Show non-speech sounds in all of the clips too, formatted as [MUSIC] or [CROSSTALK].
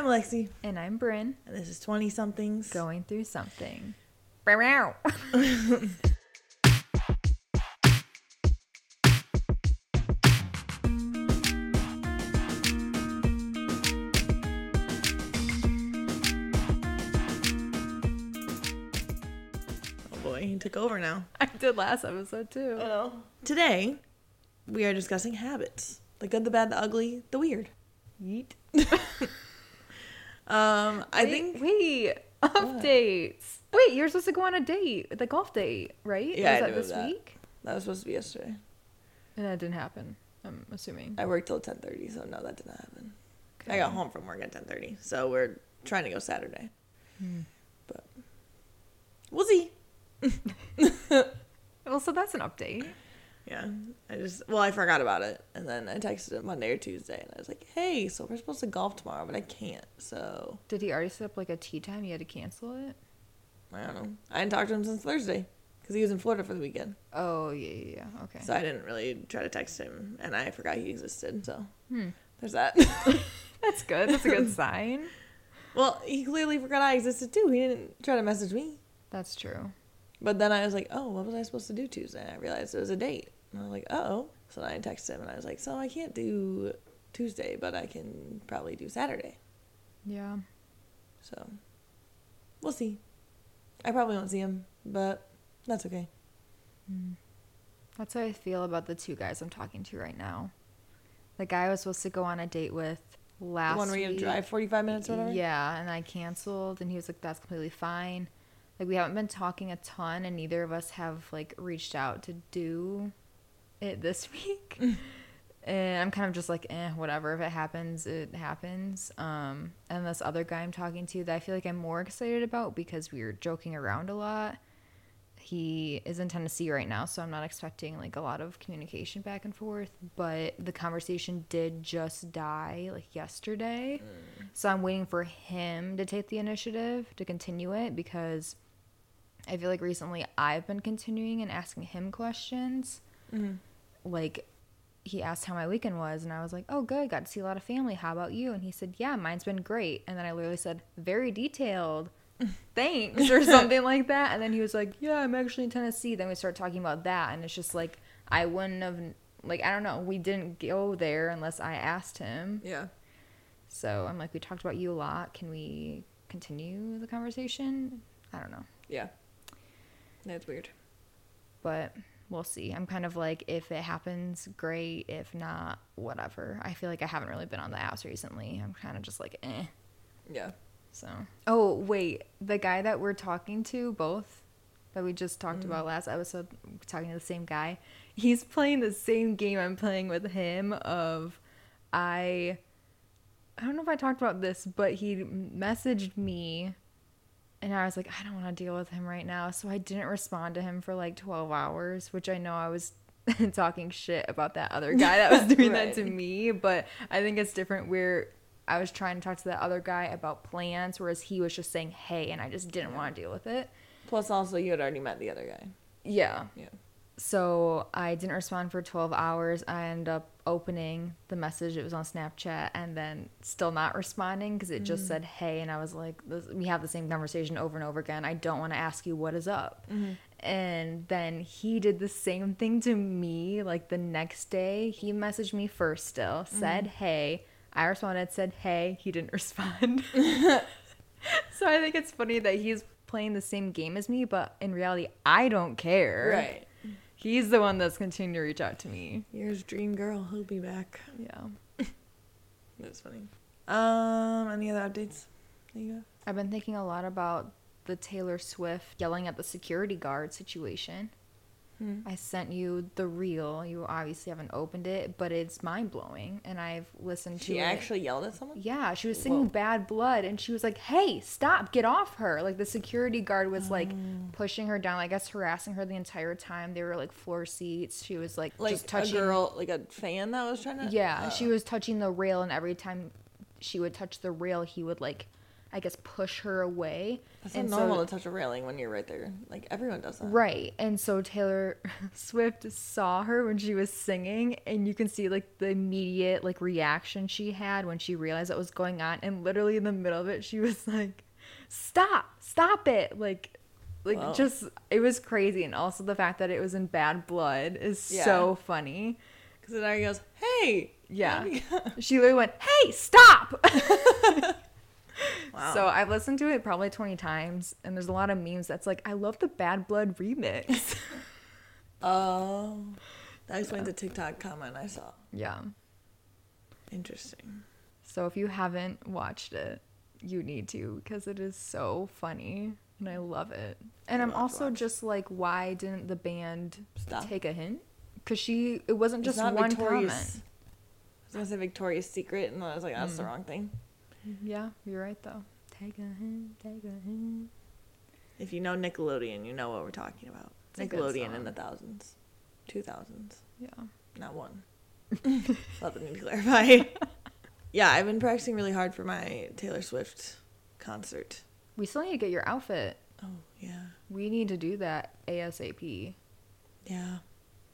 I'm Lexi, And I'm Brynn, and this is 20 somethings. going through something. [LAUGHS] Oh boy, he took over now. I did last episode too. know. Today, we are discussing habits the good, the bad, the ugly, the weird. Yeet. [LAUGHS] [LAUGHS] Um, I Wait, think. Wait, [LAUGHS] updates. Wait, you're supposed to go on a date, the golf date, right? Yeah, Was I that this that. week? That was supposed to be yesterday. And that didn't happen. I'm assuming. I worked till 10:30, so no, that did not happen. I got home from work at 10:30, so we're trying to go Saturday. Hmm. But we'll see. [LAUGHS] Well, so that's an update. Yeah, I just well, I forgot about it, and then I texted him Monday or Tuesday, and I was like, "Hey, so we're supposed to golf tomorrow, but I can't." So Did he already set up like a tee time? You had to cancel it. I don't know. I hadn't talked to him since Thursday because he was in Florida for the weekend. Oh yeah, yeah, yeah. Okay. So I didn't really try to text him, and I forgot he existed. So Hmm. there's that. [LAUGHS] That's good. That's a good [LAUGHS] sign. well, he clearly forgot I existed too. He didn't try to message me. That's true. But then I was like, oh, what was I supposed to do Tuesday? And I realized it was a date. And I was like, oh. So then I texted him and I was like, so I can't do Tuesday, but I can probably do Saturday. Yeah. So we'll see. I probably won't see him, but that's okay. Mm. That's how I feel about the two guys I'm talking to right now. The guy I was supposed to go on a date with last the one where you have to drive 45 minutes or whatever? Yeah, and I canceled, and he was like, "That's completely fine." Like we haven't been talking a ton, and neither of us have like reached out to do it this [LAUGHS] week. and I'm kind of just like, eh, whatever. If it happens, it happens. Um, and this other guy I'm talking to that I feel like I'm more excited about because we were joking around a lot. He is in Tennessee right now, so I'm not expecting like a lot of communication back and forth. But the conversation did just die like yesterday. So I'm waiting for him to take the initiative to continue it because I feel like recently I've been continuing and asking him questions. Like he asked how my weekend was and I was like, "Oh, good. Got to see a lot of family. How about you?" And he said, "Yeah, mine's been great." And then I literally said, "Very detailed." [LAUGHS] Thanks or something like that. And then he was like, "Yeah, I'm actually in Tennessee." Then we start talking about that and it's just like I wouldn't have like I don't know, we didn't go there unless I asked him. Yeah. So I'm like, we talked about you a lot. Can we continue the conversation? I don't know, Yeah. That's weird. but we'll see. I'm kind of like, if it happens, great. If not, whatever. I feel like I haven't really been on the apps recently. I'm kind of just like, eh. Yeah. So, oh wait, the guy that we're talking to, both that we just talked about last episode, talking to the same guy. He's playing the same game I'm playing with him. Of I, I don't know if I talked about this, but he messaged me, and I was like, I don't want to deal with him right now, so I didn't respond to him for like 12 hours, which I know I was. [LAUGHS] talking shit about that other guy that was [LAUGHS] doing that to me, but I think it's different where I was trying to talk to that other guy about plans, whereas he was just saying, hey, and I just didn't want to deal with it. Plus, also, you had already met the other guy. Yeah. Yeah. So I didn't respond for 12 hours. I ended up opening the message. It was on Snapchat and then still not responding because it just mm. said, hey. And I was like, this, we have the same conversation over and over again. I don't want to ask you what is up. Mm-hmm. And then he did the same thing to me like the next day. He messaged me first still, said, mm-hmm. hey. I responded, said, hey. He didn't [LAUGHS] respond. [LAUGHS] so I think it's funny that he's playing the same game as me, but in reality, I don't care. Right. He's the one that's continuing to reach out to me. Here's Dream Girl. He'll be back. Yeah. [LAUGHS] That's funny. Um, any other updates that you have? I've been thinking a lot about the Taylor Swift yelling at the security guard situation. Hmm. I sent you the reel. You obviously haven't opened it, but it's mind blowing. And I've listened to She it. actually yelled at someone? Yeah, she was singing Whoa. Bad Blood and she was like, hey, stop, get off her. Like the security guard was like Oh. pushing her down, I guess harassing her the entire time. They were like floor seats. She was like, Like just touching. a girl, like a fan that was trying to. Yeah, Oh. she was touching the rail, and every time she would touch the rail, he would like I guess, push her away. That's And normal so- to touch a railing when you're right there. Like everyone does that. Right. And so Taylor [LAUGHS] Swift saw her when she was singing and you can see like the immediate like reaction she had when she realized what was going on and literally in the middle of it she was like stop stop it like like Wow. just it was crazy and also the fact that it was in bad blood is Yeah. so funny. Because then Ari goes, "Hey." Yeah. let me go." She literally went, "Hey, stop." [LAUGHS] [LAUGHS] Wow. So I've listened to it probably 20 times and there's a lot of memes that's like I love the Bad Blood remix. [LAUGHS] Oh, that explains the TikTok comment I saw. yeah. Interesting. So if you haven't watched it, you need to because it is so funny and I love it. And have to also just like, why didn't the band Stop. take a hint? Because she, it wasn't It's just one Victorious. comment. I was gonna say Victoria's Secret, and I was like, that's Mm. the wrong thing. Yeah, you're right though. Take a hint, take a hint. If you know Nickelodeon, you know what we're talking about. It's Nickelodeon in the thousands, two thousands, Yeah. not one. [LAUGHS] Let me clarify. [LAUGHS] yeah, I've been practicing really hard for my Taylor Swift concert. We still need to get your outfit. Oh yeah, We need to do that ASAP. yeah,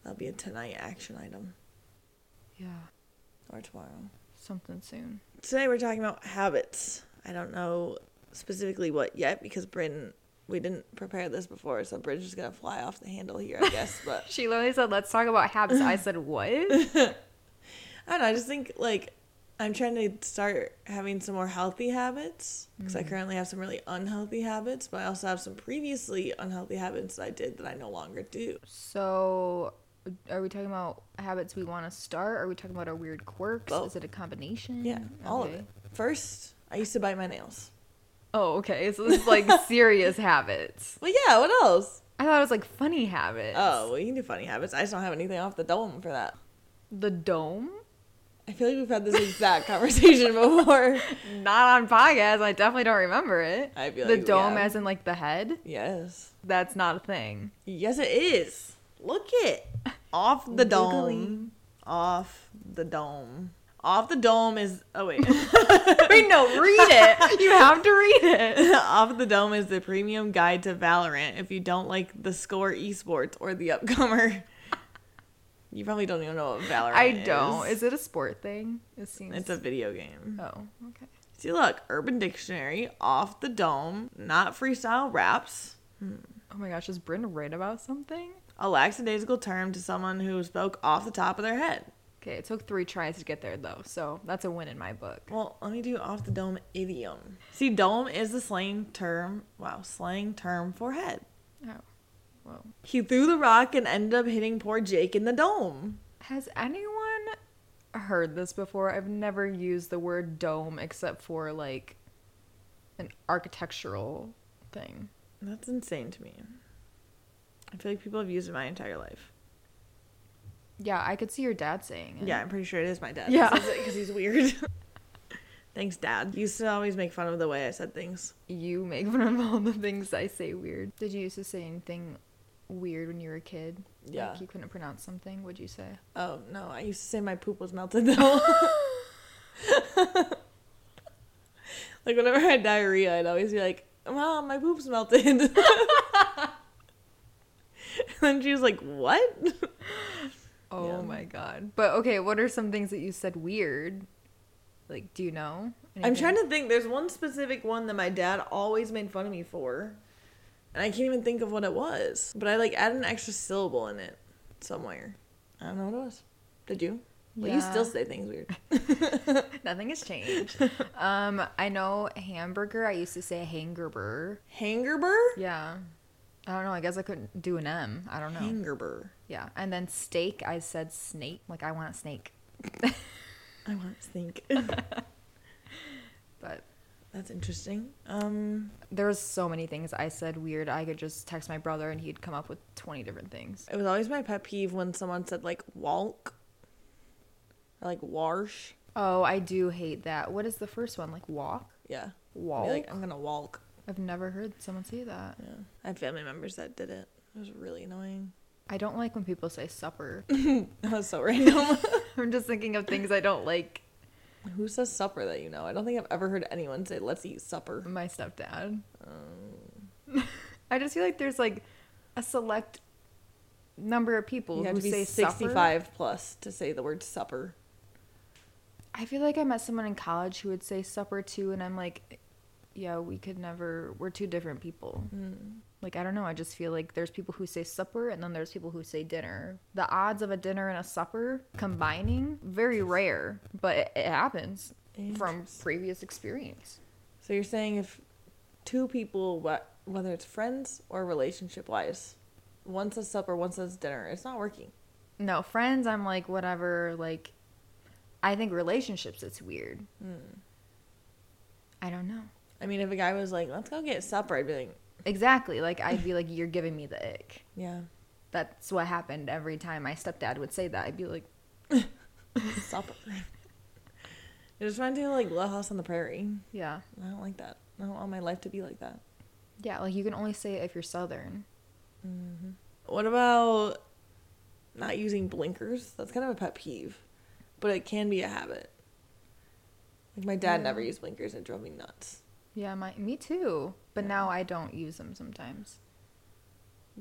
that'll be a tonight action item Yeah. or tomorrow. Something soon. Today we're talking about habits. I don't know specifically what yet because Brynn, we didn't prepare this before, so just gonna fly off the handle here, I guess. But [LAUGHS] She literally said, let's talk about habits. I said, what? [LAUGHS] I don't know. I just think like I'm trying to start having some more healthy habits because I mm. currently have some really unhealthy habits, but I also have some previously unhealthy habits that I did that I no longer do. So, are we talking about habits we want to start? Are we talking about our weird quirks? Both. Is it a combination? Yeah, all of it. First, I used to bite my nails. Oh, okay. So this is like [LAUGHS] serious habits. Well, yeah. What else? I thought it was like funny habits. Oh, well, you can do funny habits. I just don't have anything off the dome for that. The dome? I feel like we've had this exact [LAUGHS] conversation before. [LAUGHS] Not on podcast. I definitely don't remember it. I feel the like dome, as in like the head? Yes. That's not a thing. Yes, it is. Look it. Off the dome. Off the dome. Off the dome is. Oh, wait. [LAUGHS] Wait, no, read it. [LAUGHS] You have to read it. [LAUGHS] Off the Dome is the premium guide to Valorant if you don't like the score esports or the upcomer. You probably don't even know what Valorant is. I don't. Is it a sport thing? It seems. It's a video game. Oh, okay. See, look, Urban Dictionary, Off the Dome, not freestyle raps, hmm. Oh my gosh, is Brynn right about something? A lackadaisical term to someone who spoke off the top of their head. Okay, it took three tries to get there though, so that's a win in my book. Well, let me do off the dome idiom. See, dome is the slang term. Wow, slang term for head. Oh, whoa. He threw the rock and ended up hitting poor Jake in the dome. Has anyone heard this before? I've never used the word dome except for like an architectural thing. That's insane to me. I feel like people have used it my entire life. Yeah, I could see your dad saying it. Yeah, I'm pretty sure it is my dad. Yeah. because he's weird. [LAUGHS] Thanks, Dad. You used to always make fun of the way I said things. You make fun of all the things I say weird. Did you used to say anything weird when you were a kid? Yeah. Like you couldn't pronounce something? What'd you say? Oh no, I used to say my poop was melted though. [LAUGHS] [LAUGHS] like whenever I had diarrhea, I'd always be like, "Mom, my poop's melted." [LAUGHS] and then she was like, "What?" Oh Yeah. my god. But okay, what are some things that you said weird? Like, do you know? I'm trying to think. There's one specific one that my dad always made fun of me for, and I can't even think of what it was. But I like added an extra syllable in it somewhere. I don't know what it was. Did you? Well, you still say things weird. [LAUGHS] [LAUGHS] Nothing has changed. um, I know hamburger. I used to say hangerber. Hangerber? Yeah. I don't know. I guess I couldn't do an M. I don't know. Hangerber. yeah. And then steak, I said snake. Like I want a snake. [LAUGHS] I want snake. [LAUGHS] But That's interesting. Um, there was so many things I said weird. I could just text my brother and he'd come up with 20 different things. it was always my pet peeve when someone said like walk or like warsh. Oh, I do hate that. What is the first one? Like walk? Yeah. Be Walk? like I'm gonna walk. I've never heard someone say that. Yeah. I had family members that did it. It was really annoying. I don't like when people say supper. [LAUGHS] That was so random. [LAUGHS] I'm just thinking of things I don't like Who says supper that you know? I don't think I've ever heard anyone say let's eat supper. My stepdad. Oh. [LAUGHS] I just feel like there's like a select number of people You have who to be say supper. 65 plus to say the word supper. I feel like I met someone in college who would say supper too, and I'm like, yeah, we could never. We're two different people. Mm-hmm. Like I don't know. I just feel like there's people who say supper, and then there's people who say dinner. The odds of a dinner and a supper combining very rare, but it, it happens from previous experience. So you're saying if two people, wh- whether it's friends or relationship wise, one says supper, one says dinner, it's not working. No, friends, I'm like whatever. Like, I think relationships, it's weird. Hmm. I don't know. I mean, if a guy was like, let's go get supper, I'd be like, Exactly. Like I'd be like, you're giving me the ick. yeah, That's what happened every time my stepdad would say that. I'd be like, [LAUGHS] supper. it just reminded me of like Little House on the Prairie. yeah, I don't like that. I don't want my life to be like that. yeah. Like you can only say it if you're southern. Mm-hmm. What about not using blinkers? That's kind of a pet peeve, but it can be a habit. Like my dad Yeah. never used blinkers; it drove me nuts. Yeah, my me too. But Yeah. now I don't use them sometimes.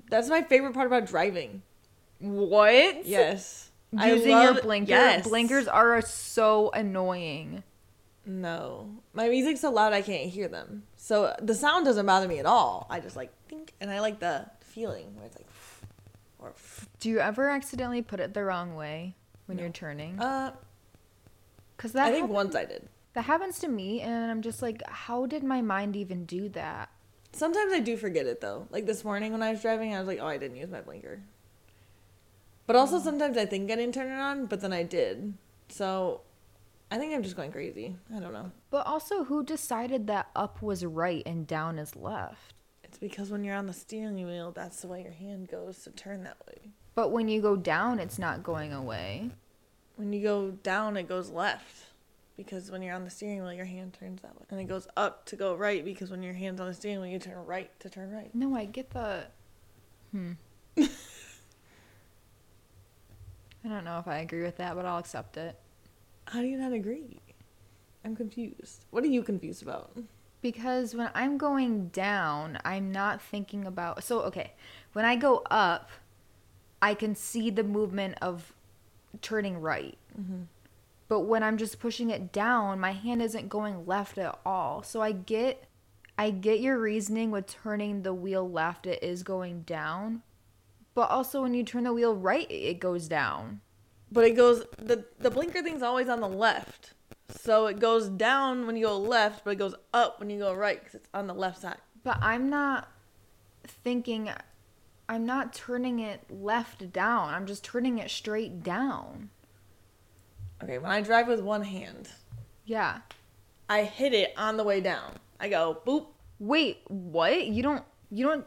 That's my favorite part about driving. What? Yes, I Using your love- blinker. Yes. Blinkers are so annoying. No, my music's so loud I can't hear them. So the sound doesn't bother me at all. I just like think, and I like the feeling where it's like, or Do you ever accidentally put it the wrong way when No. you're turning? uh. Because that I think hap- once I did. That happens to me, and I'm just like, how did my mind even do that? Sometimes I do forget it though. Like this morning when I was driving, I was like, oh, I didn't use my blinker. But also mm. sometimes I think I didn't turn it on, but then I did. So I think I'm just going crazy. I don't know. But also, who decided that up was right and down is left? It's because when you're on the steering wheel, that's the way your hand goes to turn that way. But when you go down, it's not going away. When you go down, it goes left. Because when you're on the steering wheel, your hand turns that way. And it goes up to go right because when your hand's on the steering wheel, you turn right to turn right. No, I get the. Hmm. [LAUGHS] I don't know if I agree with that, but I'll accept it. How do you not agree? I'm confused. What are you confused about? Because when I'm going down, I'm not thinking about. So, okay, when I go up, I can see the movement of turning right. But when I'm just pushing it down, my hand isn't going left at all. So I get I get your reasoning with turning the wheel left it is going down. But also when you turn the wheel right it goes down. But it goes the the blinker thing's always on the left, so it goes down when you go left, but it goes up when you go right because it's on the left side. But I'm not thinking I'm not turning it left down. I'm just turning it straight down. Okay, when I drive with one hand, Yeah. I hit it on the way down. I go boop. Wait, what? You don't you don't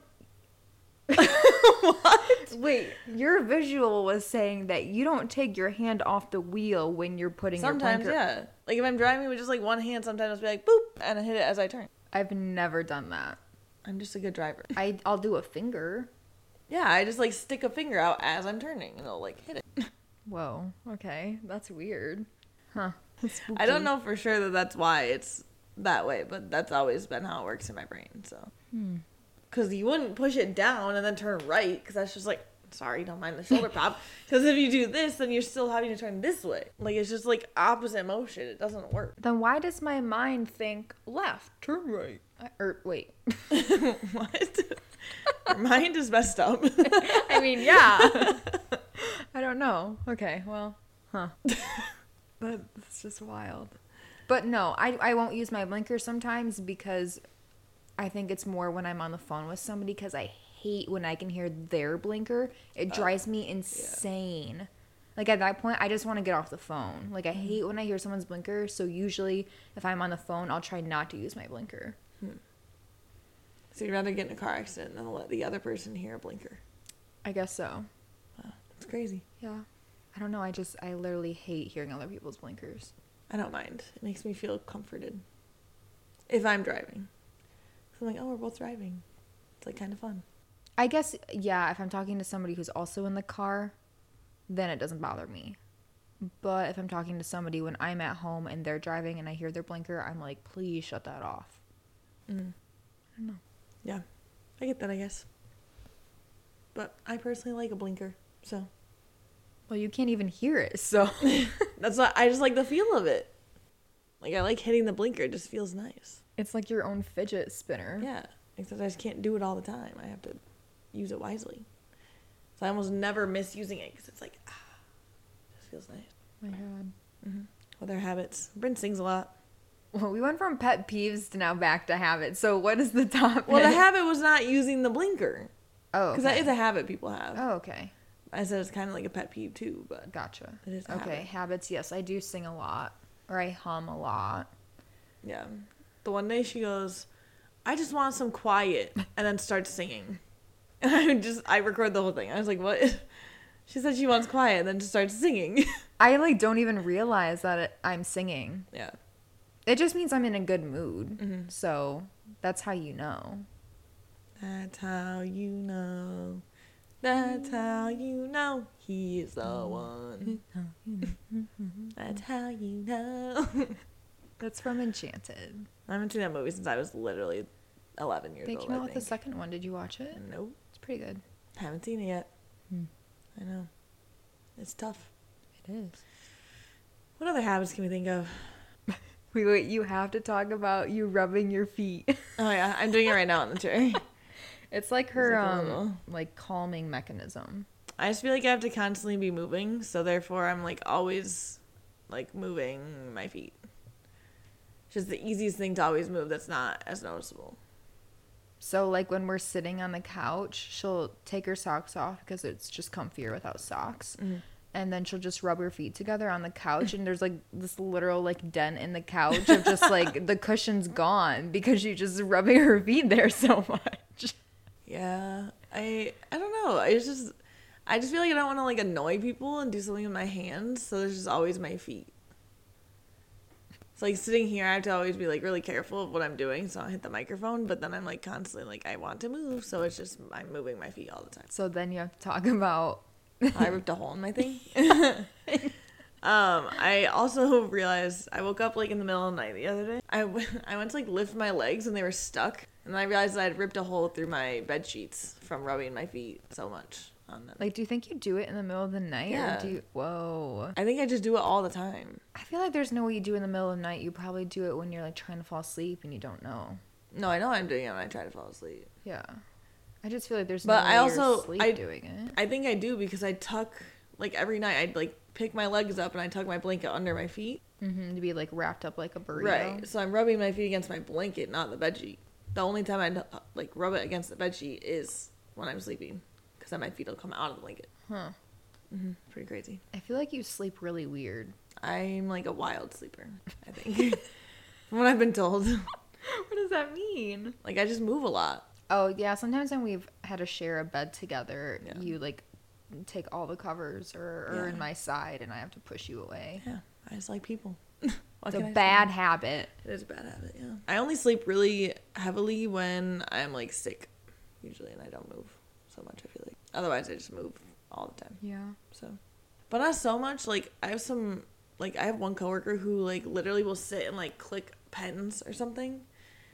[LAUGHS] what? Wait, your visual was saying that you don't take your hand off the wheel when you're putting Sometimes, your blinker. yeah. Like if I'm driving with just like one hand, sometimes I'll be like boop, and I hit it as I turn. I've never done that. I'm just a good driver. I I'll do a finger. Yeah, I just like stick a finger out as I'm turning, and it'll like hit it. [LAUGHS] Whoa. Okay, that's weird. Huh. I don't know for sure that that's why it's that way, but that's always been how it works in my brain. So, hmm. because you wouldn't push it down and then turn right, because that's just like, sorry, don't mind the shoulder pop. [LAUGHS] Because if you do this, then you're still having to turn this way. Like it's just like opposite motion. It doesn't work. Then why does my mind think left, turn right? I, or wait. [LAUGHS] [LAUGHS] what? Your mind is messed up. I mean, yeah. [LAUGHS] I don't know. Okay, well, huh. [LAUGHS] That's just wild. But no, I, I won't use my blinker sometimes because I think it's more when I'm on the phone with somebody because I hate when I can hear their blinker. It oh, drives me insane. Like at that point, I just want to get off the phone. Like I hate when I hear someone's blinker. So usually, if I'm on the phone, I'll try not to use my blinker. Hmm. so you'd rather get in a car accident than let the other person hear a blinker. I guess so. It's crazy. Yeah. I don't know. I just I literally hate hearing other people's blinkers. I don't mind. It makes me feel comforted. If I'm driving. I'm like, oh, we're both driving. It's like kind of fun. I guess yeah, if I'm talking to somebody who's also in the car, then it doesn't bother me. But if I'm talking to somebody when I'm at home and they're driving and I hear their blinker, I'm like, please shut that off. Mm. I don't know. Yeah, I get that. I guess. But I personally like a blinker, so Well, you can't even hear it, so. [LAUGHS] that's why I just like the feel of it. Like I like hitting the blinker; it just feels nice. it's like your own fidget spinner. Yeah, except I just can't do it all the time. I have to use it wisely. So I almost never miss using it because it's like, ah, it just feels nice. my God. Mm-hmm. Other habits. Brynn sings a lot. Well, we went from pet peeves to now back to habits. So what is the [LAUGHS] top? Well, the habit was not using the blinker Oh, because okay. that is a habit people have. Oh, okay. I said it's kind of like a pet peeve too, but Gotcha. It is okay. habit. Habits. Yes, I do sing a lot, or I hum a lot. yeah. The one day she goes, "I just want some quiet," and then starts singing. [LAUGHS] And I just I record the whole thing. I was like, "What?" [LAUGHS] She said she wants quiet, and then just starts singing. [LAUGHS] I like don't even realize that it, I'm singing. yeah. It just means I'm in a good mood. Mhm. So that's how you know. That's how you know. That's how you know he's the one. That's how you know. [LAUGHS] That's from Enchanted. I haven't seen that movie since I was literally 11 years They old. came out with the second one. Did you watch it? Nope. It's pretty good. Haven't seen it yet. Hmm. I know. It's tough. It is. What other habits can we think of? [LAUGHS] Wait, wait. You have to talk about you rubbing your feet. Oh yeah, I'm doing it right now on the chair. [LAUGHS] It's like her like um like calming mechanism. I just feel like I have to constantly be moving, so therefore I'm like always like moving my feet. It's Just the easiest thing to always move that's not as noticeable. So like when we're sitting on the couch, she'll take her socks off because it's just comfier without socks. And then she'll just rub her feet together on the couch and there's like this literal like dent in the couch of just like [LAUGHS] the cushion's gone because she's just rubbing her feet there so much. Yeah, I I don't know. I just I just feel like I don't want to like annoy people and do something with my hands, so there's just always my feet. It's like sitting here, I have to always be like really careful of what I'm doing, so I don't hit the microphone. But then I'm like constantly like I want to move, so it's just I'm moving my feet all the time. So then you have to talk about [LAUGHS] I ripped a hole in my thing. [LAUGHS] um, I also realized I woke up like in the middle of the night the other day. I, w- [LAUGHS] I went to like lift my legs and they were stuck, and then I realized I had ripped a hole through my bed sheets from rubbing my feet so much on them. like do you think you do it in the middle of the night Yeah. or do you whoa. I think I just do it all the time. I feel like there's no way you do it in the middle of the night. You probably do it when you're like trying to fall asleep and you don't know. No, I know I'm doing it when I try to fall asleep. Yeah. I just feel like there's But no I way also- I- doing it. I think I do because I tuck like every night. I'd like pick my legs up and I tuck my blanket under my feet. hmm to be like wrapped up like a burrito. Right. So I'm rubbing my feet against my blanket, not the bed sheet. The only time I like rub it against the bed sheet is when I'm sleeping, because then my feet will come out of the blanket. Huh. hmm Pretty crazy. I feel like you sleep really weird. I'm like a wild sleeper. I think. [LAUGHS] [LAUGHS] From what I've been told, [LAUGHS] what does that mean? like I just move a lot. Oh yeah, sometimes when we've had to share a bed together, Yeah. you like take all the covers or, or Yeah. in my side and I have to push you away. Yeah, I just like people. [LAUGHS] What It's a can I say? bad habit. It is a bad habit. Yeah. I only sleep really heavily when I'm like sick, usually, and I don't move so much. I feel like otherwise I just move all the time. Yeah. So, but not so much. Like I have some, like I have one coworker who like literally will sit and like click pens or something,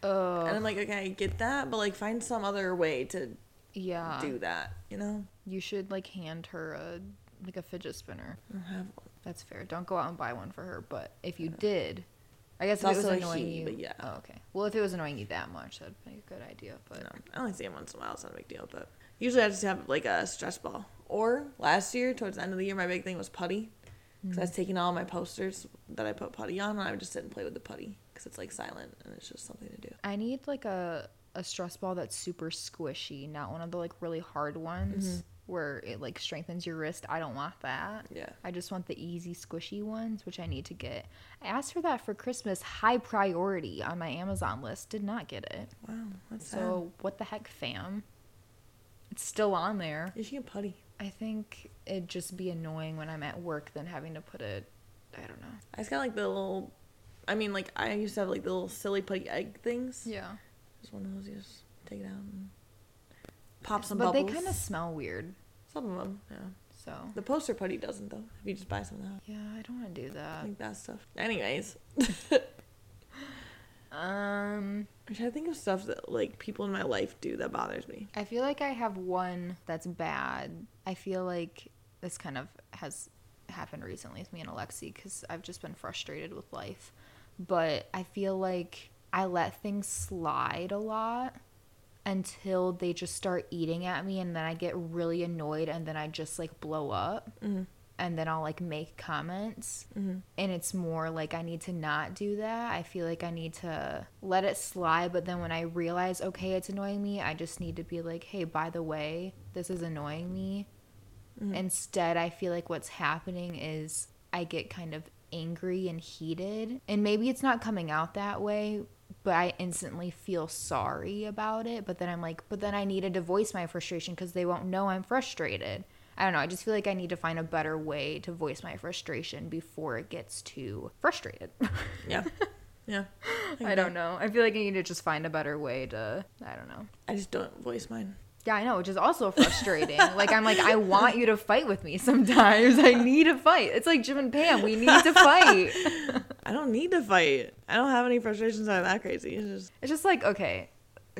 Oh. and I'm like, okay, I get that, but like find some other way to yeah. do that. You know, You should like hand her a like a fidget spinner. I have one. That's fair. Don't go out and buy one for her. But if you did, I guess if it was also a annoying he, you. but yeah. Oh, okay. Well, if it was annoying you that much, that'd be a good idea. But No, I only see him once in a while. It's not a big deal. But usually I just have like a stress ball. Or last year, towards the end of the year, my big thing was putty. Because I was taking all my posters that I put putty on, and I would just sit and play with the putty because it's like silent and it's just something to do. I need like a a stress ball that's super squishy, not one of the like really hard ones Mm-hmm. Where it like strengthens your wrist. I don't want that. Yeah. I just want the easy squishy ones, which I need to get. I asked for that for Christmas, high priority on my Amazon list. Did not get it. Wow, that's So so. what the heck, fam? It's still on there. You should get putty. I think it'd just be annoying when I'm at work than having to put it. I don't know. I just got like the little. I mean, like I used to have like the little silly putty egg things. Yeah. Just one of those. You just take it out and pop some but bubbles. they kind of smell weird. Some of them, yeah. So The poster putty doesn't though. If you just buy some of that. yeah, I don't want to do that. Like that stuff. Anyways. [LAUGHS] Um, I'm trying to think of stuff that like people in my life do that bothers me. I feel like I have one that's bad. I feel like this kind of has happened recently with me and Alexi because I've just been frustrated with life. But I feel like I let things slide a lot until they just start eating at me, and then I get really annoyed, and then I just like blow up. Mm-hmm. And then I'll like make comments. Mm-hmm. And it's more like I need to not do that. I feel like I need to let it slide. But then when I realize, okay, it's annoying me, I just need to be like, hey, by the way, this is annoying me. Mm-hmm. Instead, I feel like what's happening is I get kind of angry and heated. And maybe it's not coming out that way, but I instantly feel sorry about it. But then I'm like, but then I needed to voice my frustration because they won't know I'm frustrated. I don't know. I just feel like I need to find a better way to voice my frustration before it gets too frustrated. [LAUGHS] Yeah. yeah. I don't know. I feel like I need to just find a better way to, I don't know. I just don't voice mine. Yeah, I know, which is also frustrating. like I'm like, I want you to fight with me sometimes. [LAUGHS] I need to fight. It's like Jim and Pam. We need to fight. [LAUGHS] I don't need to fight. I don't have any frustrations that are that crazy. It's just It's just like, okay,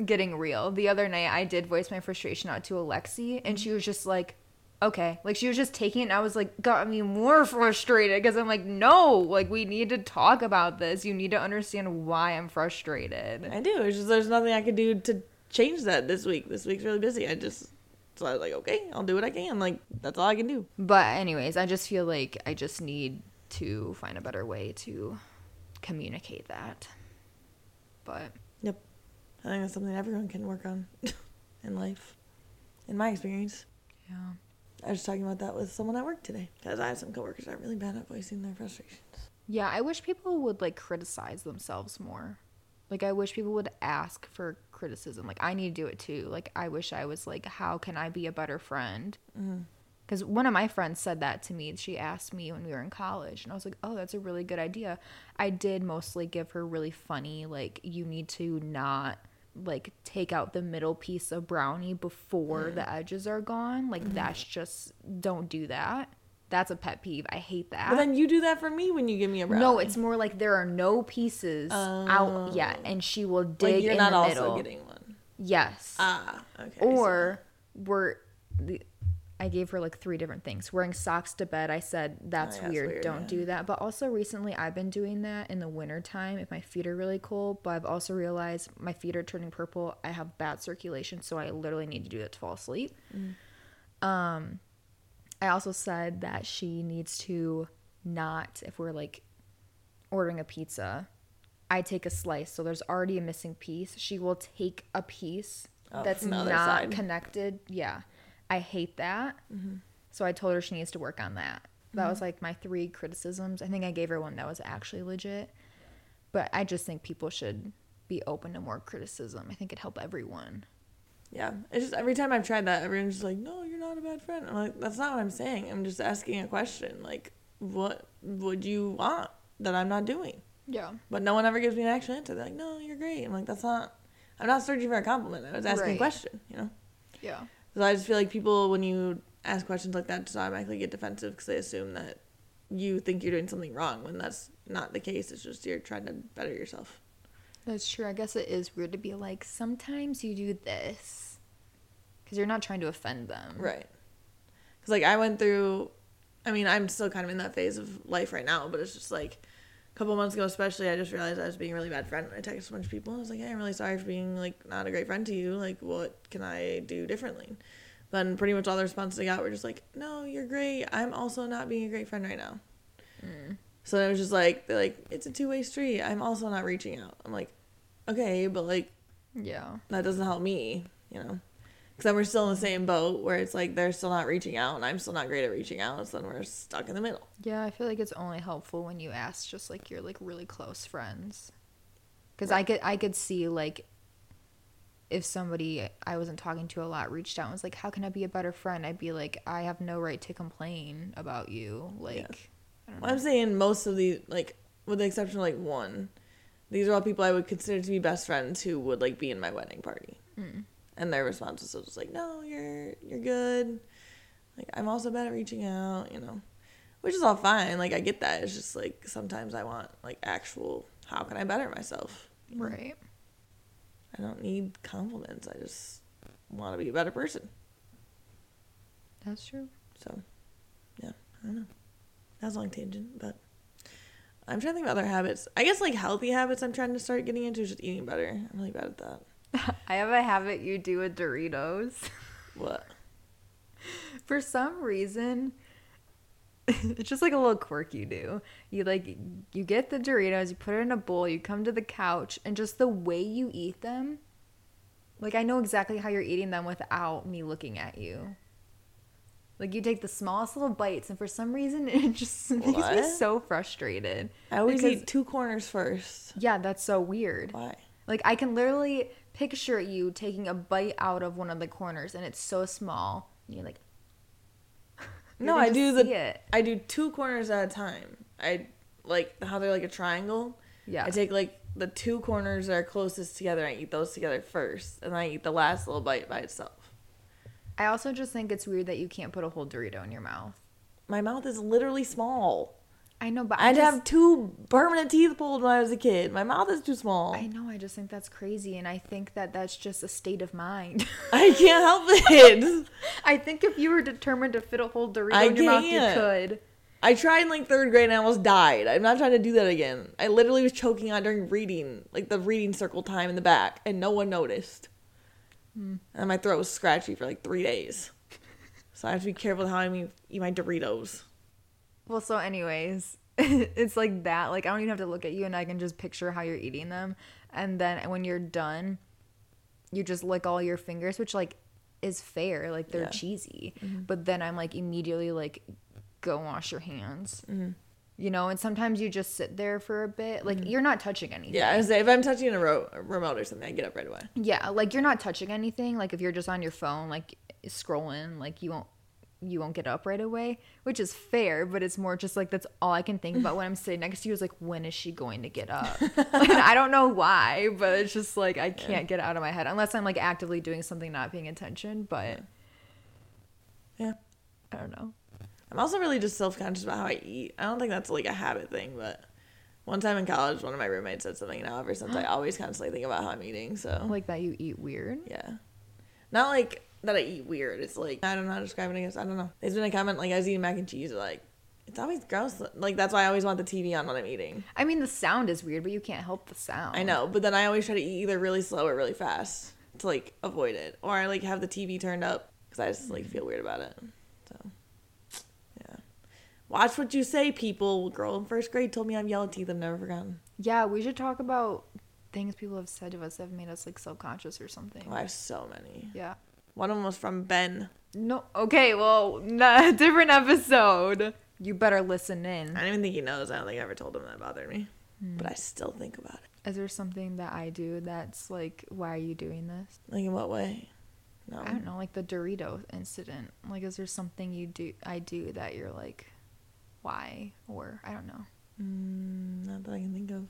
getting real. The other night I did voice my frustration out to Alexi and she was just like, okay. Like she was just taking it and I was like, got me more [LAUGHS] frustrated because I'm like, no, like we need to talk about this. You need to understand why I'm frustrated. I do. It's just there's nothing I can do to change that this week. This week's really busy. I just so I was like, okay, I'll do what I can. Like that's all I can do. But anyways, I just feel like I just need to find a better way to communicate that. But Yep. I think that's something everyone can work on [LAUGHS] in life. In my experience. yeah. I was talking about that with someone at work today. Because I have some coworkers that are really bad at voicing their frustrations. Yeah, I wish people would like criticize themselves more. Like I wish people would ask for criticism. Like I need to do it too. Like I wish I was like, how can I be a better friend? Mm-hmm. Because one of my friends said that to me. She asked me when we were in college, and I was like, oh, that's a really good idea. I did mostly give her really funny, like you need to not like take out the middle piece of brownie before the edges are gone. Like that's just don't do that. That's a pet peeve. I hate that. But then you do that for me when you give me a brownie. No, it's more like there are no pieces out yet, and she will dig like you're in not the also middle. getting one. yes. Ah, okay. Or we're the I gave her like three different things. Wearing socks to bed, I said that's Oh, yeah, weird. weird, Don't yeah. do that. But also recently I've been doing that in the winter time if my feet are really cold, but I've also realized my feet are turning purple. I have bad circulation, so I literally need to do that to fall asleep. Mm. Um I also said that she needs to not if we're like ordering a pizza, I take a slice, so there's already a missing piece. She will take a piece Oh, that's from the other not side. connected. Yeah. I hate that. Mm-hmm. So I told her she needs to work on that. That was like my three criticisms. I think I gave her one that was actually legit. But I just think people should be open to more criticism. I think it'd help everyone. Yeah, it's just every time I've tried that, everyone's just like, "No, you're not a bad friend." I'm like, "That's not what I'm saying. I'm just asking a question. Like, what would you want that I'm not doing?" Yeah. But no one ever gives me an actual answer. They're like, "No, you're great." I'm like, "That's not. I'm not searching for a compliment. I was asking a question. You know." Yeah. So I just feel like people, when you ask questions like that, just automatically get defensive because they assume that you think you're doing something wrong when that's not the case. It's just you're trying to better yourself. That's true. I guess it is weird to be like, sometimes you do this. Because you're not trying to offend them. Right. Because, like, I went through, I mean, I'm still kind of in that phase of life right now, but it's just like couple months ago, especially, I just realized I was being a really bad friend. I texted a bunch of people and I was like, hey, I'm really sorry for being, like, not a great friend to you. Like, what can I do differently? Then pretty much all the responses I got were just like, no, you're great. I'm also not being a great friend right now. Mm. So it was just like, they're like, it's a two way street. I'm also not reaching out. I'm like, okay, but like, Yeah. that doesn't help me, you know. Because then we're still in the same boat where it's like they're still not reaching out and I'm still not great at reaching out. So then we're stuck in the middle. Yeah, I feel like it's only helpful when you ask just like your like really close friends. Cuz I could I could see like if somebody I wasn't talking to a lot reached out and was like, "How can I be a better friend?" I'd be like, "I have no right to complain about you." Like, I don't know. Well, I'm saying most of the, like, with the exception of like one, these are all people I would consider to be best friends who would like be in my wedding party. Hmm. And their response was just like, no, you're, you're good. Like I'm also bad at reaching out, you know, which is all fine. Like I get that. It's just like sometimes I want like actual. How can I better myself? Right. I don't need compliments. I just want to be a better person. That's true. So, yeah, I don't know. That was a long tangent, but I'm trying to think of other habits. I guess like healthy habits I'm trying to start getting into is just eating better. I'm really bad at that. [LAUGHS] I have a habit you do with Doritos. [LAUGHS] What? For some reason, [LAUGHS] it's just like a little quirk you do. You like you get the Doritos, you put it in a bowl, you come to the couch, and just the way you eat them, like I know exactly how you're eating them without me looking at you. Like you take the smallest little bites, and for some reason it just makes me so frustrated. I always Because- eat two corners first. Yeah, that's so weird. Why? Like I can literally picture you taking a bite out of one of the corners, and it's so small. And you're like, [LAUGHS] you No, I do the. I do two corners at a time. I like how they're like a triangle. Yeah. I take like the two corners that are closest together. I eat those together first, and then I eat the last little bite by itself. I also just think it's weird that you can't put a whole Dorito in your mouth. My mouth is literally small. I know, but I I had just, have two permanent teeth pulled when I was a kid. My mouth is too small. I know. I just think that's crazy, and I think that that's just a state of mind. [LAUGHS] I can't help it. [LAUGHS] I think if you were determined to fit a whole Dorito I in your mouth, you could. I tried in like third grade and I almost died. I'm not trying to do that again. I literally was choking on during reading, like the reading circle time in the back, and no one noticed. Hmm. And my throat was scratchy for like three days. So I have to be careful how I eat my Doritos. Well, so anyways, [LAUGHS] it's like that. Like I don't even have to look at you, and I can just picture how you're eating them. And then when you're done, you just lick all your fingers, which like is fair. Like they're Yeah. cheesy. But then I'm like immediately like, go wash your hands. Mm-hmm. You know, and sometimes you just sit there for a bit. Like you're not touching anything. Yeah, I was say if I'm touching a, ro- a remote or something, I get up right away. Yeah, like you're not touching anything. Like if you're just on your phone, like scrolling, like you won't you won't get up right away, which is fair, but it's more just like that's all I can think about when I'm sitting next to you is like when is she going to get up? [LAUGHS] I don't know why, but it's just like I can't get out of my head unless I'm like actively doing something not paying attention, but Yeah. I don't know. I'm also really just self conscious about how I eat. I don't think that's like a habit thing, but one time in college, one of my roommates said something, and now ever since I [GASPS] always constantly think about how I'm eating. So Like that you eat weird. yeah, not like that I eat weird. It's like I don't know how to describe it. I guess I don't know. There's been a comment like I was eating mac and cheese, like it's always gross. Like that's why I always want the TV on when I'm eating. I mean the sound is weird, but you can't help the sound. I know, but then I always try to eat either really slow or really fast to like avoid it, or I like have the TV turned up because I just like feel weird about it. So yeah, watch what you say, people. Girl in first grade told me I'm yellow teeth. I've never forgotten. Yeah, we should talk about things people have said to us that have made us like self-conscious or something. Oh, I have so many. Yeah. One of them was from Ben. No. Okay. Well, [LAUGHS] nah, different episode. You better listen in. I don't even think he knows. I don't think I ever told him that bothered me, but I still think about it. Is there something that I do that's like, why are you doing this? Like in what way? No. I don't know, like the Dorito incident. Like, is there something you do, I do that you're like, why? Or I don't know. Mm, not that I can think of.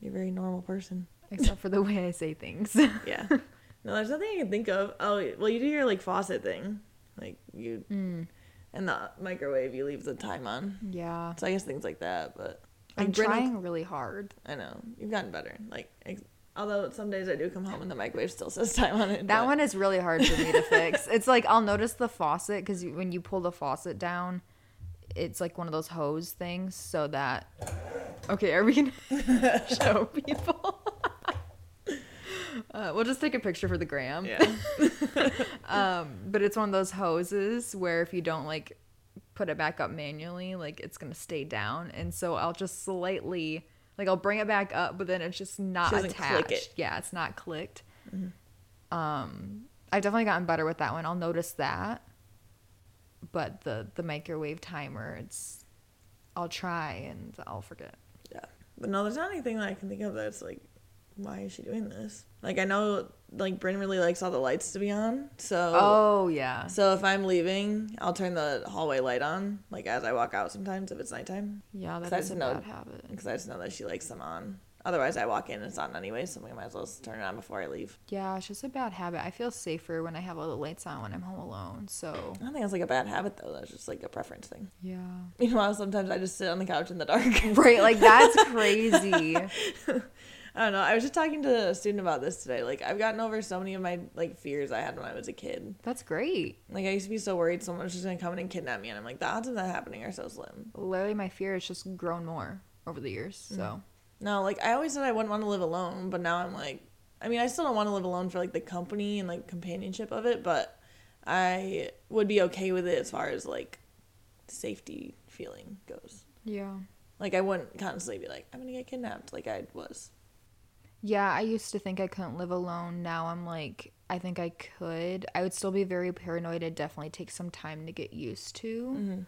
You're a very normal person. Except for the way I say things. [LAUGHS] Yeah. [LAUGHS] no, there's nothing I can think of. Oh, well, you do your like faucet thing, like you Mm, and the microwave. You leave the time on. yeah. So I guess things like that. But I'm like, Brynn trying really hard. I know you've gotten better. Like, ex- although some days I do come home and the microwave still says time on it. That but- one is really hard for me to [LAUGHS] fix. It's like I'll notice the faucet because when you pull the faucet down, it's like one of those hose things so that. Okay, are we gonna [LAUGHS] [LAUGHS] show people? Uh, we'll just take a picture for the gram. Yeah. [LAUGHS] Um, but it's one of those hoses where if you don't like put it back up manually, like it's gonna stay down. And so I'll just slightly like I'll bring it back up, but then it's just not attached. it. Yeah, it's not clicked. Um, I've definitely gotten better with that one. I'll notice that. But the the microwave timer, it's I'll try and I'll forget. Yeah. But no, there's not anything that I can think of that's like, why is she doing this? Like I know like Brynn really likes all the lights to be on. So Oh yeah. so if I'm leaving, I'll turn the hallway light on, like as I walk out sometimes if it's nighttime. Yeah, I that is just a know- bad habit. Because I just know that she likes them on. Otherwise, I walk in and it's on anyway, so I might as well just turn it on before I leave. Yeah, it's just a bad habit. I feel safer when I have all the lights on when I'm home alone. So I don't think that's like a bad habit though. That's just like a preference thing. yeah. Meanwhile, sometimes I just sit on the couch in the dark. Right, like that's [LAUGHS] crazy. [LAUGHS] I don't know. I was just talking to a student about this today. Like I've gotten over so many of my like fears I had when I was a kid. That's great. Like I used to be so worried someone was just gonna come in and kidnap me, and I'm like, the odds of that happening are so slim. Literally, my fear has just grown more over the years. So mm-hmm. No, like I always said I wouldn't want to live alone, but now I'm like, I mean, I still don't want to live alone for like the company and like companionship of it, but I would be okay with it as far as like safety feeling goes. yeah. Like I wouldn't constantly be like, I'm gonna get kidnapped, like I was. Yeah, I used to think I couldn't live alone. Now I'm like, I think I could. I would still be very paranoid. It definitely takes some time to get used to. Mm-hmm.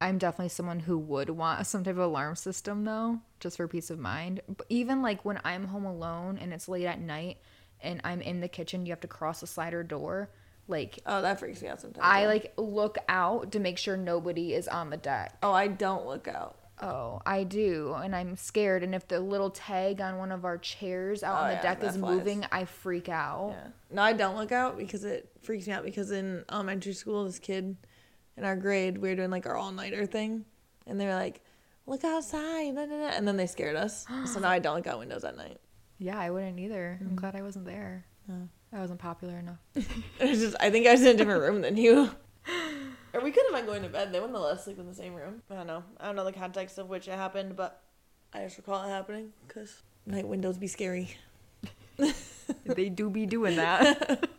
I'm definitely someone who would want some type of alarm system though, just for peace of mind. But even like when I'm home alone and it's late at night and I'm in the kitchen, you have to cross a slider door. Like Oh, that freaks me out sometimes. I yeah. like look out to make sure nobody is on the deck. Oh, I don't look out. Oh, I do, and I'm scared. And if the little tag on one of our chairs out on Oh, the yeah, deck is flies. moving, I freak out. Yeah. No, I don't look out because it freaks me out because in elementary school, this kid in our grade, we were doing like our all nighter thing. And they were like, look outside. da, da, da," And then they scared us. [GASPS] so now I don't look out windows at night. Yeah, I wouldn't either. Mm-hmm. I'm glad I wasn't there. I wasn't popular enough. [LAUGHS] It's just, I think I was in a different room than you. [LAUGHS] Or we could have been going to bed. They wouldn't have let us sleep in the same room. I don't know. I don't know the context of which it happened, but I just recall it happening because night windows be scary. [LAUGHS] they do be doing that. [LAUGHS]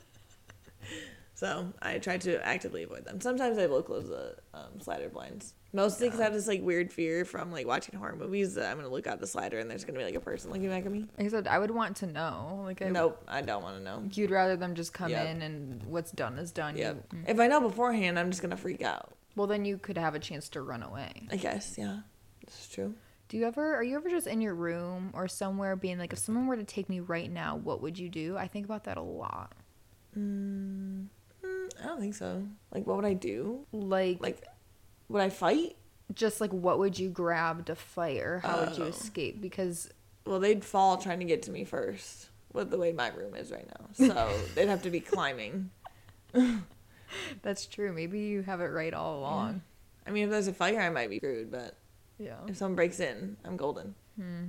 So I try to actively avoid them. Sometimes I will close the um, slider blinds. Mostly because I have this like weird fear from like watching horror movies that I'm gonna look out the slider and there's gonna be like a person looking back at me. like I said, I would want to know. Like, I, Nope, I don't want to know. you'd rather them just come Yep. in and what's done is done. You- Yep. If I know beforehand, I'm just gonna freak out. well, then you could have a chance to run away. I guess. Yeah, this is true. Do you ever, are you ever just in your room or somewhere being like, if someone were to take me right now, what would you do? I think about that a lot. Mm, mm, I don't think so. Like, what would I do? Like, Like, would I fight? just like what would you grab to fight or how would you Oh. escape because Well, they'd fall trying to get to me first. With the way my room is right now, so [LAUGHS] they'd have to be climbing. [LAUGHS] that's true maybe you have it right all along I mean, if there's a fire, I might be screwed, but yeah if someone breaks in, I'm golden. Hmm.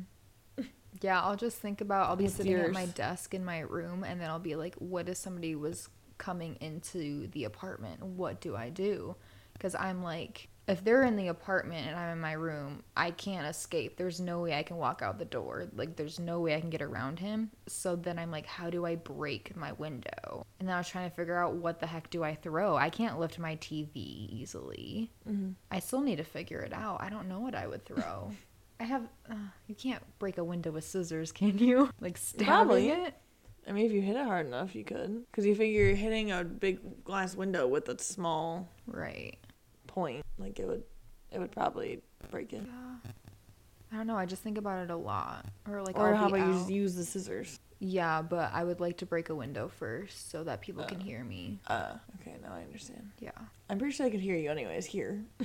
yeah i'll just think about i'll be sitting at my desk in my room and then i'll be like what if somebody was coming into the apartment what do i do because i'm like if they're in the apartment and i'm in my room i can't escape. There's no way i can walk out the door. Like there's no way i can get around him. So then i'm like how do i break my window? And then i was trying to figure out what the heck do i throw? I can't lift my tv easily. I still need to figure it out. I don't know what i would throw. [LAUGHS] I have uh, you can't break a window with scissors can you? [LAUGHS] Like stabbing Probably. it? I mean, if you hit it hard enough, you could. Because you figure you're hitting a big glass window with a small right point, like it would, it would probably break it. I don't know. I just think about it a lot. Or like, or I'll how about you just use the scissors? Yeah, but I would like to break a window first so that people can hear me. Uh, okay, now I understand. Yeah. I'm pretty sure I could hear you anyways here. [LAUGHS]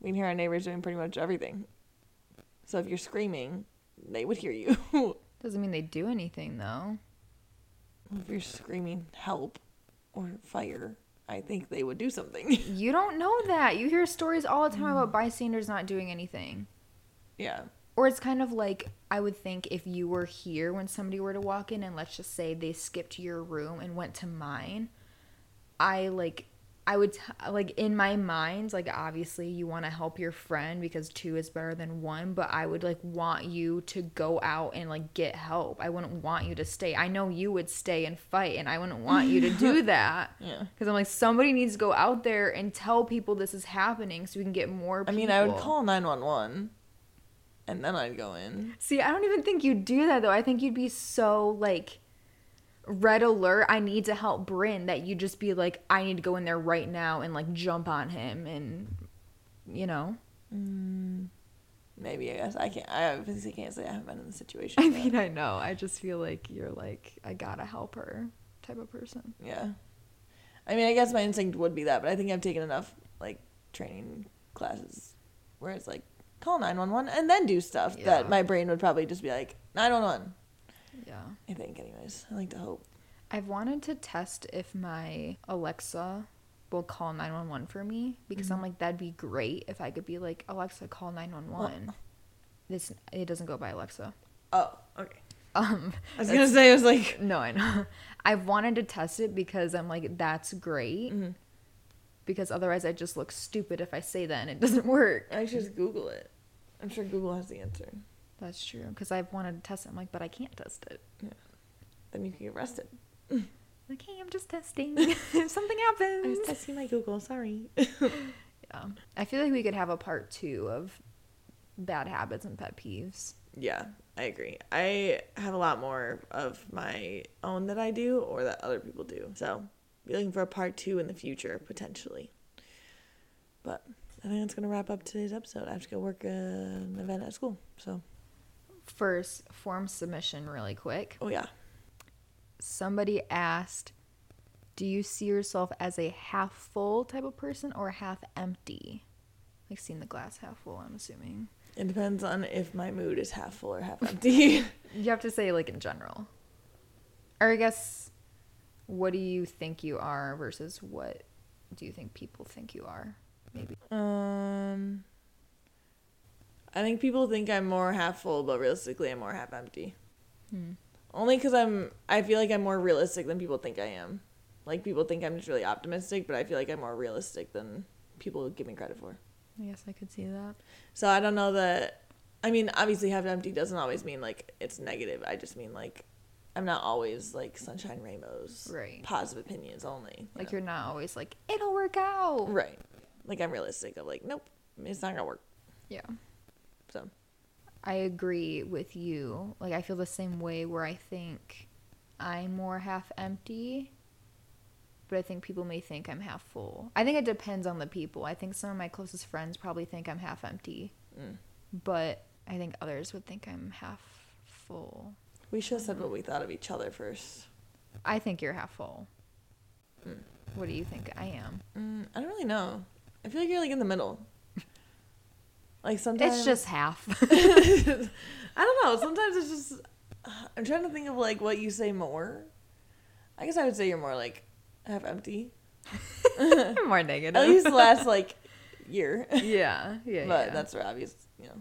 we can hear our neighbors doing pretty much everything. So if you're screaming, they would hear you. [LAUGHS] Doesn't mean they do anything though. if you're screaming help or fire, I think they would do something. [LAUGHS] You don't know that. You hear stories all the time about bystanders not doing anything. yeah. Or it's kind of like I would think if you were here when somebody were to walk in and let's just say they skipped your room and went to mine, I like I would t- like in my mind like obviously you want to help your friend because two is better than one, but I would like want you to go out and like get help. I wouldn't want you to stay. I know you would stay and fight and I wouldn't want you to do [LAUGHS] that. Yeah. Cuz I'm like somebody needs to go out there and tell people this is happening so we can get more I mean, I would call 911 and then I'd go in. See, I don't even think you'd do that though. I think you'd be so like red alert. I need to help Brynn that you'd just be like, I need to go in there right now and like jump on him and you know. Mm, maybe, I guess. I can't, I obviously can't say I haven't been in the situation. I but mean, I know. I just feel like you're like, I gotta help her type of person. yeah. I mean, I guess my instinct would be that, but I think I've taken enough, like, training classes where it's like, call 911 and then do stuff Yeah. that my brain would probably just be like 911. Yeah. I think, anyways. I like to hope. I've wanted to test if my Alexa will call 911 for me because I'm like that'd be great if I could be like Alexa call 911. This it doesn't go by Alexa. Oh, okay. Um I was gonna say, I was like, no, I know. [LAUGHS] I've wanted to test it because I'm like that's great. Mm-hmm. Because otherwise I just look stupid if I say that and it [LAUGHS] doesn't work. I should just Google it. I'm sure Google has the answer. That's true because I've wanted to test it. I'm like, but I can't test it. Yeah. Then you can get arrested. [LAUGHS] Like, hey, I'm just testing. [LAUGHS] if something happens. I was testing my Google. Sorry. [LAUGHS] Yeah. I feel like we could have a part two of bad habits and pet peeves. yeah, I agree. I have a lot more of my own that I do or that other people do. So, be looking for a part two in the future potentially. But I think that's gonna wrap up today's episode. I have to go work uh, an event at school. So, First, form submission really quick. oh yeah, Somebody asked, Do you see yourself as a half full type of person or half empty? Like seeing the glass half full, I'm assuming. it depends on if my mood is half full or half [LAUGHS] empty. You have to say, like, in general. Or I guess, what do you think you are versus what do you think people think you are? Maybe. um, I think people think I'm more half full, but realistically, I'm more half empty. Hmm. Only because I'm, I feel like I'm more realistic than people think I am. Like people think I'm just really optimistic, but I feel like I'm more realistic than people give me credit for. I guess I could see that. So I don't know that. I mean, obviously, half empty doesn't always mean like it's negative. I just mean like I'm not always like sunshine rainbows, Right. Positive opinions only. you Like know? you're not always like, it'll work out. right. Like I'm realistic. of like, nope, it's not gonna work. Yeah. So I agree with you. Like I feel the same way where I think I'm more half empty, but I think people may think I'm half full. I think it depends on the people. I think some of my closest friends probably think I'm half empty, Mm. but I think others would think I'm half full. we should have said what we thought of each other first. I think you're half full. Mm. What do you think I am? Mm, I don't really know. I feel like you're like in the middle. Like sometimes It's just half. [LAUGHS] I don't know. Sometimes it's just. [SIGHS] I'm trying to think of like what you say more. I guess I would say you're more like half empty. [LAUGHS] more negative. [LAUGHS] At least the last like year. yeah, yeah, but yeah. that's for obvious, you know,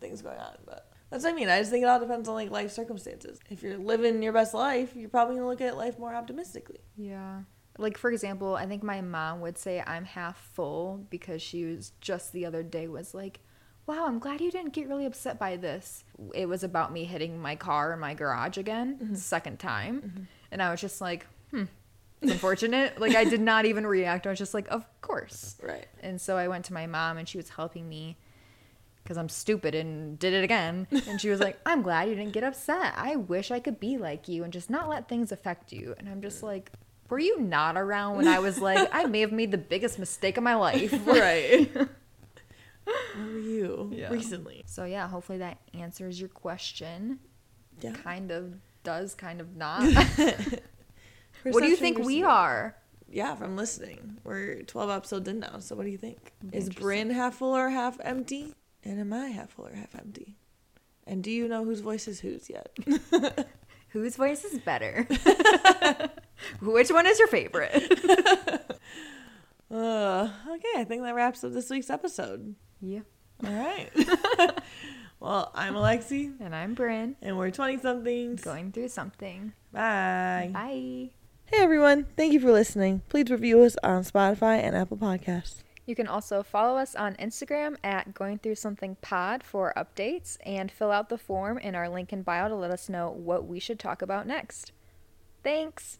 things going on. But that's what I mean. I just think it all depends on like life circumstances. If you're living your best life, you're probably gonna look at life more optimistically. Yeah. Like for example, I think my mom would say I'm half full because she was just the other day was like, "Wow, I'm glad you didn't get really upset by this." It was about me hitting my car in my garage again, mm-hmm. second time, mm-hmm. and I was just like, "Hmm, it's unfortunate." like I did not even react. I was just like, "Of course." Right. And so I went to my mom and she was helping me because I'm stupid and did it again. And she was like, [LAUGHS] I'm glad you didn't get upset. I wish I could be like you and just not let things affect you. And I'm just mm. like, were you not around when I was like, I may have made the biggest mistake of my life? [LAUGHS] Right. Where were you Yeah. recently? So yeah, hopefully that answers your question. Yeah. Kind of does, kind of [LAUGHS] not. what do you think we are? Yeah, from listening. We're 12 episodes in now. So what do you think? Is. Brynn half full or half empty? And am I half full or half empty? And do you know whose voice is whose yet? [LAUGHS] Whose voice is better? [LAUGHS] Which one is your favorite? [LAUGHS] Uh, okay, I think that wraps up this week's episode. Yeah. All right. [LAUGHS] well, I'm Alexi, And I'm Brynn. and we're 20 somethings. Going through something. Bye. Bye. Hey, everyone. Thank you for listening. Please review us on Spotify and Apple Podcasts. You can also follow us on Instagram at Going Through Something Pod for updates and fill out the form in our link in bio to let us know what we should talk about next. Thanks.